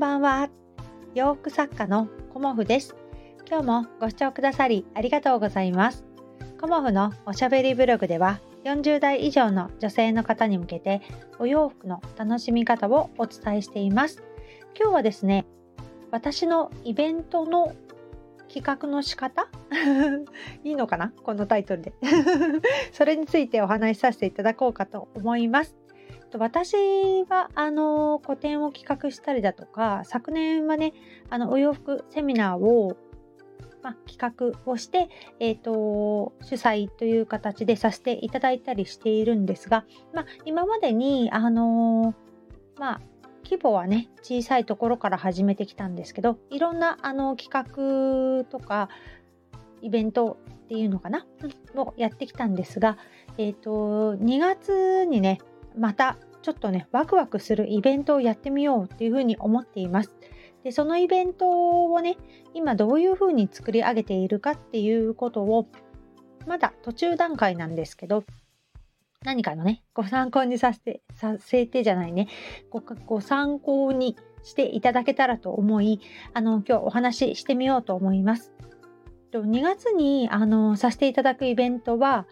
んばんは。洋服作家のコモフです。今日もご視聴くださりありがとうございます。コモフのおしゃべりブログでは40代以上の女性の方に向けてお洋服の楽しみ方をお伝えしています。今日はですね、私のイベントの企画の仕方？いいのかな？このタイトルで それについてお話しさせていただこうかと思います。私はあの個展を企画したりだとか昨年はねあのお洋服セミナーを、ま企画をして、えーと、主催という形でさせていただいたりしているんですが、ま今までにあのま規模はね小さいところから始めてきたんですけどいろんなあの企画とかイベントっていうのかな、をやってきたんですが、えーと、2月にねまたちょっとねワクワクするイベントをやってみようっていうふうに思っています。でそのイベントをね今どういうふうに作り上げているかっていうことをまだ途中段階なんですけど何かのね、ご参考にさせて、させてじゃないね、ごご参考にしていただけたらと思い、あの、今日お話ししてみようと思います。2月にあのさせていただくイベントは、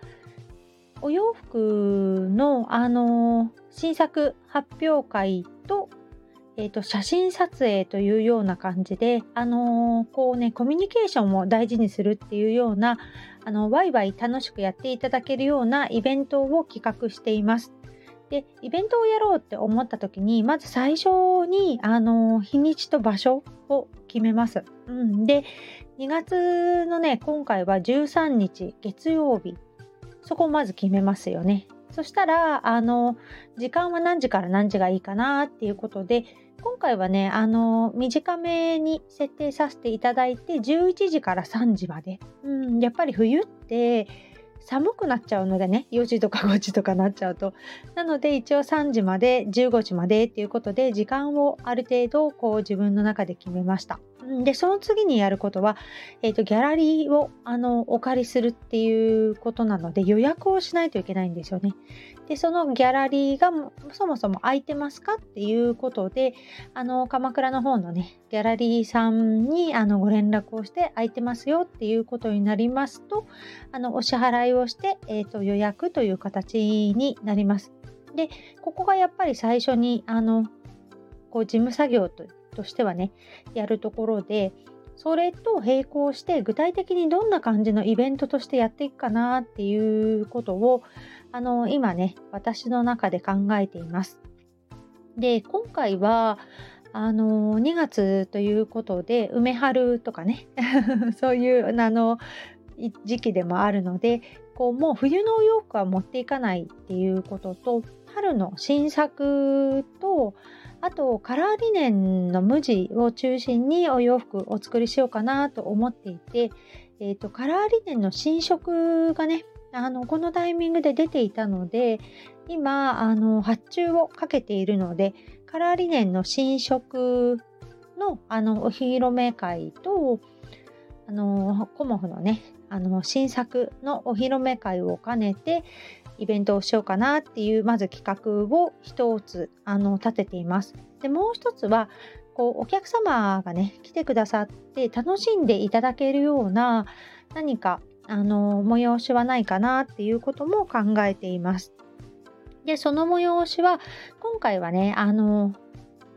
お洋服のあの新作発表会とえーと、写真撮影というような感じで、あの、こうね、コミュニケーションを大事にするっていうような、あのワイワイ楽しくやっていただけるようなイベントを企画しています。で、イベントをやろうって思った時に、まず最初に、あの、日にちと場所を決めます。うん、で、2月のね、今回は13日月曜日。そこをまず決めますよね。そしたら、あの、時間は何時から何時がいいかなっていうことで、今回はね、あの、短めに設定させていただいて、11時から3時まで。うん、やっぱり冬って、寒くなっちゃうのでね4時とか5時とかなっちゃうとなので一応3時まで15時までっていうことで時間をある程度こう自分の中で決めましたでその次にやることは、えーと、ギャラリーをあのお借りするっていうことなので予約をしないといけないんですよねでそのギャラリーがそもそも空いてますかっていうことであの鎌倉の方のねギャラリーさんにあのご連絡をして空いてますよっていうことになりますとあのお支払いをして、えーと、予約という形になります。でここがやっぱり最初にあのこう事務作業ととしてはねやるところでそれと並行して具体的にどんな感じのイベントとしてやっていくかなっていうことをあの今ね私の中で考えています。で今回はあの2月ということで梅春とかね そういうあの時期でもあるのでこうもう冬のお洋服は持っていかないっていうことと春の新作とあとカラーリネンの無地を中心にお洋服お作りしようかなと思っていて、えーと、カラーリネンの新色がねあのこのタイミングで出ていたので今あの発注をかけているのでカラーリネンの新色のあのお披露目会とあのコモフのねあの新作のお披露目会を兼ねてイベントをしようかなっていうまず企画を一つあの立てています。でもう一つはこうお客様がね来てくださって楽しんでいただけるような何かあの催しはないかなっていうことも考えています。でその催しは今回はねあの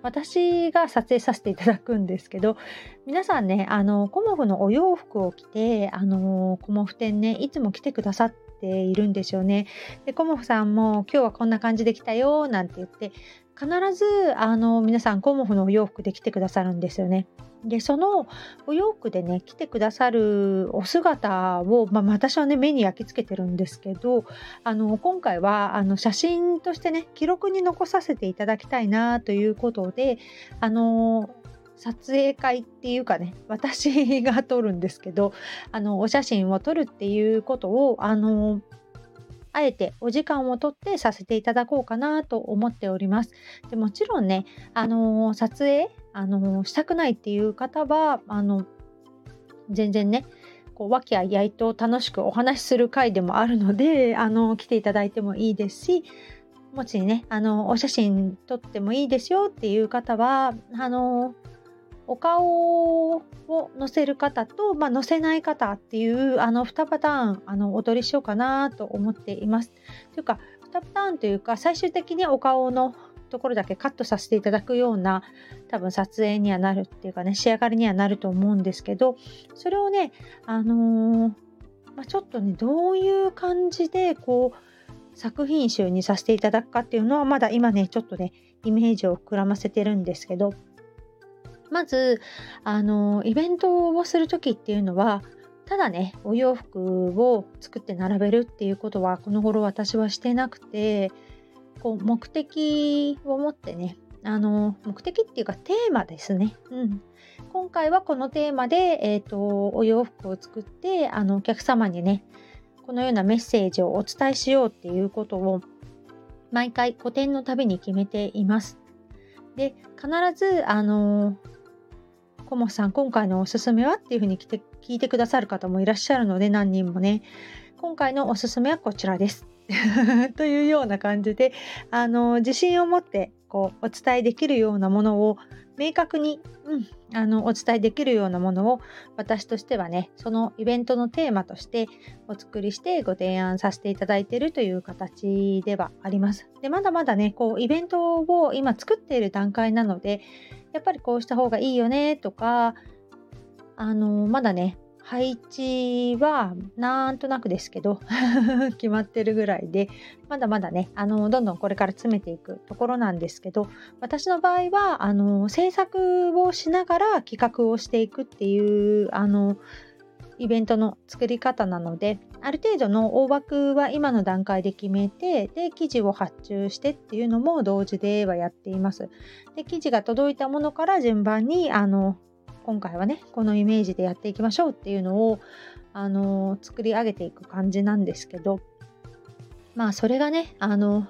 私が撮影させていただくんですけど皆さんねあのコモフのお洋服を着てあのコモフ店ねいつも来てくださっているんですよね。でコモフさんも今日はこんな感じで来たよなんて言って必ずあの皆さんコモフのお洋服で来てくださるんですよね。でそのお洋服でね来てくださるお姿を、まあ、私はね目に焼き付けてるんですけどあの今回はあの写真としてね記録に残させていただきたいなということであの撮影会っていうかね私が撮るんですけどあのお写真を撮るっていうことをあのあえてお時間をとってさせていただこうかなと思っております。でもちろんね、あの撮影、あのしたくないっていう方は、あの全然ね、こう和気あいあいと楽しくお話しする回でもあるので、あの来ていただいてもいいですし、もしね、あの、お写真撮ってもいいですよっていう方は、あの、お顔を載せる方と、まあ、載せない方っていうあの2パターンあのお取りしようかなと思っています。というか2パターンというか最終的にお顔のところだけカットさせていただくような多分撮影にはなるっていうかね仕上がりにはなると思うんですけどそれをねあのー、まあ、ちょっとねどういう感じでこう作品集にさせていただくかっていうのはまだ今ねちょっとねイメージを膨らませてるんですけどまずあのイベントをする時っていうのはただねお洋服を作って並べるっていうことはこの頃私はしてなくてこう目的を持ってねあの目的っていうかテーマですね、うん、今回はこのテーマで、えーと、お洋服を作ってあのお客様にねこのようなメッセージをお伝えしようっていうことを毎回個展のたびに決めています。で必ずあのコモさん、今回のおすすめはっていうふうに来て聞いてくださる方もいらっしゃるので、何人もね、今回のおすすめはこちらです。というような感じで、あの、自信を持ってこうお伝えできるようなものを明確に、うん、あのお伝えできるようなものを私としてはねそのイベントのテーマとしてお作りしてご提案させていただいているという形ではあります。でまだまだねこうイベントを今作っている段階なのでやっぱりこうした方がいいよねとかあのまだね配置はなんとなくですけど 決まってるぐらいでまだまだねあのどんどんこれから詰めていくところなんですけど私の場合はあの制作をしながら企画をしていくっていうあのイベントの作り方なのである程度の大枠は今の段階で決めてで記事を発注してっていうのも同時ではやっています。で記事が届いたものから順番にあの今回はねこのイメージでやっていきましょうっていうのをあの作り上げていく感じなんですけどまあそれがねあの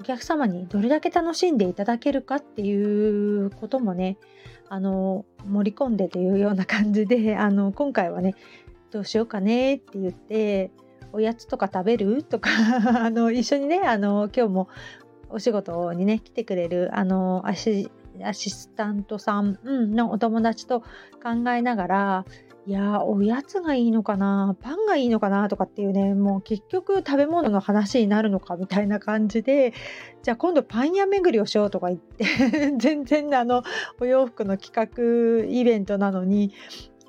お客様にどれだけ楽しんでいただけるかっていうこともねあの盛り込んでというような感じで あの今回はねどうしようかねって言っておやつとか食べる？とか あの一緒にねあの今日もお仕事にね来てくれるあのアシアシスタントさ、ん、のお友達と考えながらいやおやつがいいのかなパンがいいのかなとかっていうねもう結局食べ物の話になるのかみたいな感じでじゃあ今度パン屋巡りをしようとか言って 全然あのお洋服の企画イベントなのに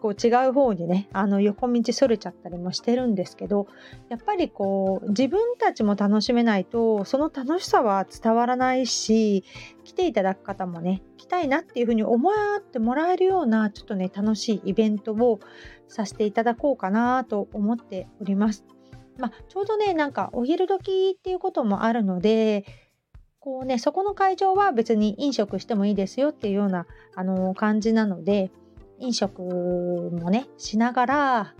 こう違う方にねあの横道それちゃったりもしてるんですけどやっぱりこう自分たちも楽しめないとその楽しさは伝わらないし来ていただく方もね来たいなっていうふうに思ってもらえるようなちょっとね楽しいイベントをさせていただこうかなと思っております。まあ、ちょうどねなんかお昼時っていうこともあるのでこうねそこの会場は別に飲食してもいいですよっていうようなあの感じなので飲食もねしながら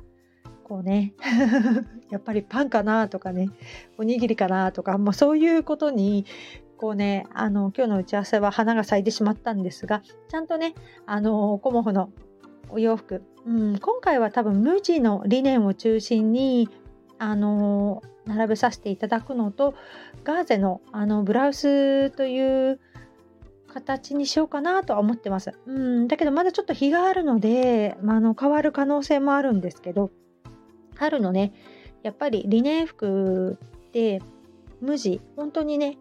こうね やっぱりパンかなとかねおにぎりかなとか、まあ、そういうことにこうねあの今日の打ち合わせは花が咲いてしまったんですがちゃんとねあのコモフのお洋服、うん、今回は多分無地の理念を中心にあの並べさせていただくのとガーゼのあのブラウスという形にしようかなとは思ってます。うん、だけどまだちょっと日があるので、まあ、あの変わる可能性もあるんですけど春のねやっぱりリネン服って無地本当にね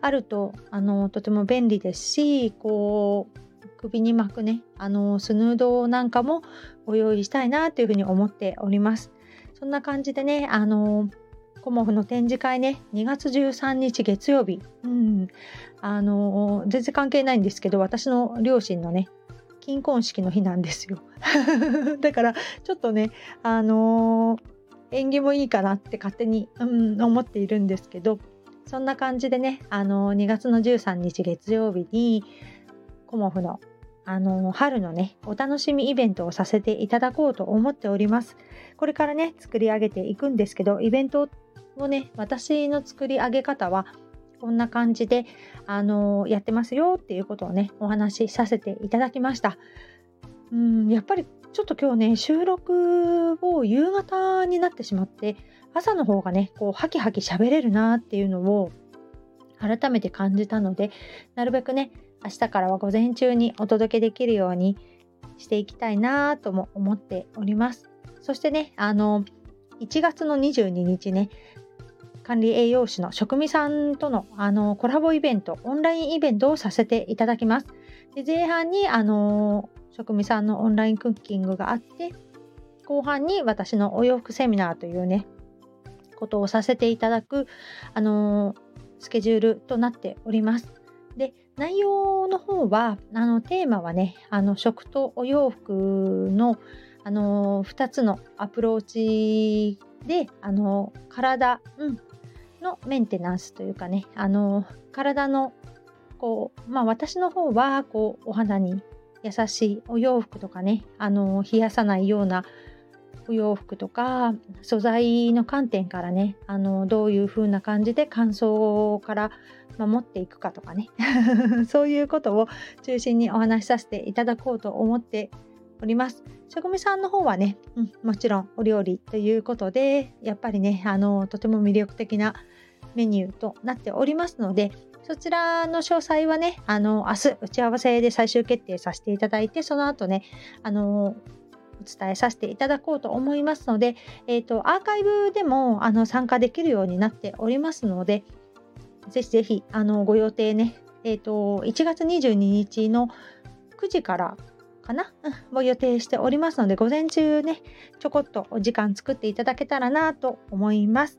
あるとあのとても便利ですしこう首に巻くねあのスヌードなんかもご用意したいなというふうに思っております。そんな感じでねあのコモフの展示会ね。2月13日月曜日、うん、あの全然関係ないんですけど私の両親のね金婚式の日なんですよ。だからちょっとねあの縁起もいいかなって勝手に、うん、思っているんですけどそんな感じでねあの2月の13日月曜日にコモフのあの春のねお楽しみイベントをさせていただこうと思っております。これからね作り上げていくんですけどイベントをね私の作り上げ方はこんな感じであのやってますよっていうことをねお話しさせていただきました。うんやっぱりちょっと今日ね収録を夕方になってしまって朝の方がねこうハキハキ喋れるなっていうのを改めて感じたのでなるべくね明日からは午前中にお届けできるようにしていきたいなとも思っております。そしてねあの1月の22日ね管理栄養士の職味さんとのあのコラボイベントオンラインイベントをさせていただきますで前半にあの職味さんのオンラインクッキングがあって後半に私のお洋服セミナーというねことをさせていただく、あのスケジュールとなっております。で内容の方はあのテーマはねあの食とお洋服のあの2つのアプローチであの体、うん、のメンテナンスというかねあの体のこうまあ私の方はこうお肌に優しいお洋服とかねあの冷やさないようなお洋服とか素材の観点からねあのどういう風な感じで乾燥から守っていくかとかね そういうことを中心にお話しさせていただこうと思っております。職味さんの方はね、うん、もちろんお料理ということでやっぱりねあのとても魅力的なメニューとなっておりますのでそちらの詳細はね、あの、明日打ち合わせで最終決定させていただいて、その後ね、あの、お伝えさせていただこうと思いますので、えーと、アーカイブでもあの参加できるようになっておりますので、ぜひぜひあのご予定ね、えーと、1月22日の9時からかな、を予定しておりますので、午前中ね、ちょこっとお時間作っていただけたらなと思います。